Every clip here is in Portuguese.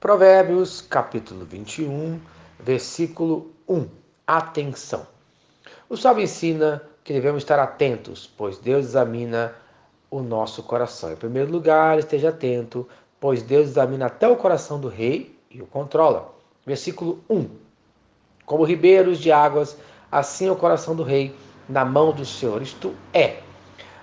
Provérbios, capítulo 21, versículo 1. Atenção. O salmo ensina que devemos estar atentos, pois Deus examina o nosso coração. Em primeiro lugar, esteja atento, pois Deus examina até o coração do rei e o controla. Versículo 1. Como ribeiros de águas, assim é o coração do rei na mão do Senhor. Isto é,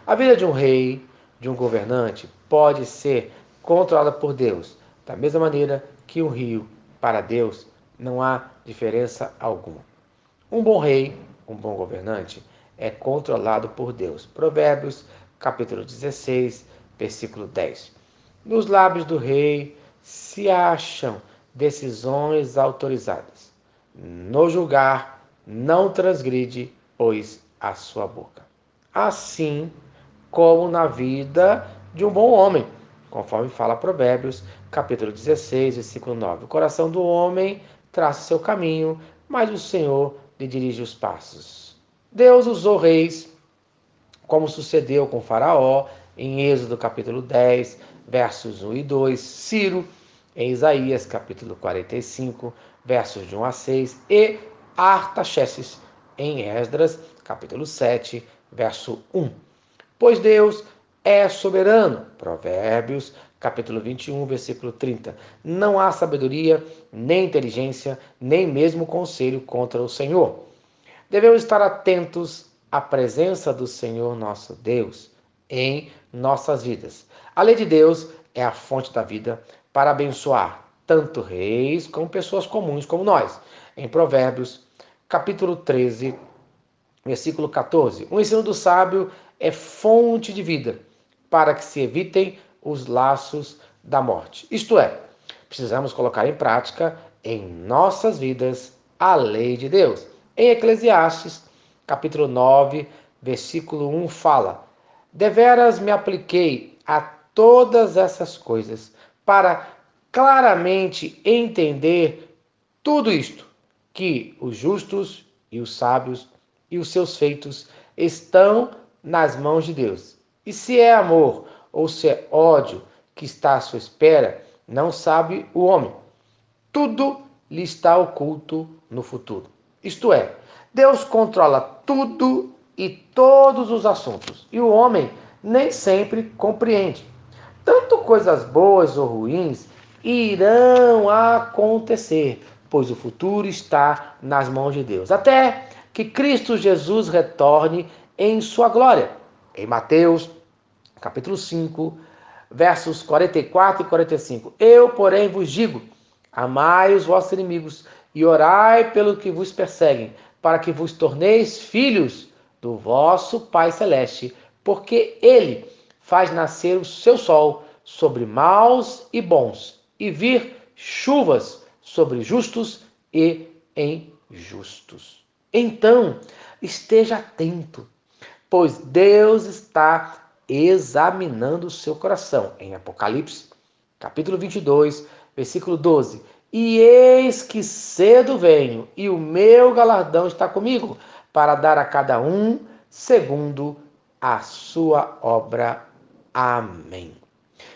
a vida de um rei, de um governante, pode ser controlada por Deus da mesma maneira que um rio, para Deus, não há diferença alguma. Um bom rei, um bom governante, é controlado por Deus. Provérbios, capítulo 16, versículo 10. Nos lábios do rei se acham decisões autorizadas. No julgar, não transgride, pois, a sua boca. Assim como na vida de um bom homem conforme fala Provérbios, capítulo 16, versículo 9. O coração do homem traça seu caminho, mas o Senhor lhe dirige os passos. Deus usou reis, como sucedeu com Faraó, em Êxodo capítulo 10, versos 1 e 2, Ciro, em Isaías capítulo 45, versos de 1 a 6, e Artaxerxes, em Esdras capítulo 7, verso 1. Pois Deus é soberano. Provérbios, capítulo 21, versículo 30. Não há sabedoria, nem inteligência, nem mesmo conselho contra o Senhor. Devemos estar atentos à presença do Senhor nosso Deus em nossas vidas. A lei de Deus é a fonte da vida para abençoar tanto reis como pessoas comuns como nós. Em Provérbios, capítulo 13, versículo 14. O ensino do sábio é fonte de vida para que se evitem os laços da morte. Isto é, precisamos colocar em prática em nossas vidas a lei de Deus. Em Eclesiastes, capítulo 9, versículo 1 fala: Deveras me apliquei a todas essas coisas para claramente entender tudo isto, que os justos e os sábios e os seus feitos estão nas mãos de Deus e se é amor ou se é ódio que está à sua espera, não sabe o homem. Tudo lhe está oculto no futuro. Isto é, Deus controla tudo e todos os assuntos, e o homem nem sempre compreende. Tanto coisas boas ou ruins irão acontecer, pois o futuro está nas mãos de Deus, até que Cristo Jesus retorne em sua glória. Em Mateus capítulo 5, versos 44 e 45. Eu, porém, vos digo: amai os vossos inimigos e orai pelo que vos perseguem, para que vos torneis filhos do vosso Pai Celeste, porque ele faz nascer o seu sol sobre maus e bons, e vir chuvas sobre justos e injustos. Então, esteja atento, pois Deus está examinando o seu coração. Em Apocalipse, capítulo 22, versículo 12. E eis que cedo venho, e o meu galardão está comigo, para dar a cada um segundo a sua obra. Amém.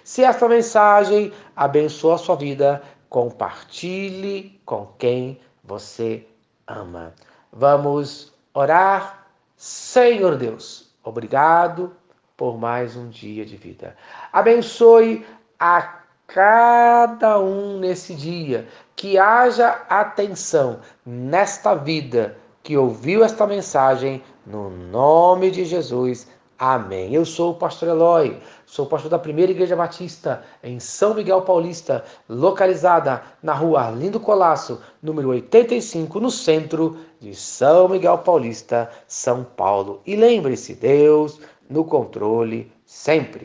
Se esta mensagem abençoa a sua vida, compartilhe com quem você ama. Vamos orar. Senhor Deus, obrigado por mais um dia de vida. Abençoe a cada um nesse dia, que haja atenção nesta vida que ouviu esta mensagem, no nome de Jesus. Amém. Eu sou o pastor Eloy, sou pastor da Primeira Igreja Batista em São Miguel Paulista, localizada na rua Arlindo Colasso, número 85, no centro de São Miguel Paulista, São Paulo. E lembre-se, Deus no controle sempre.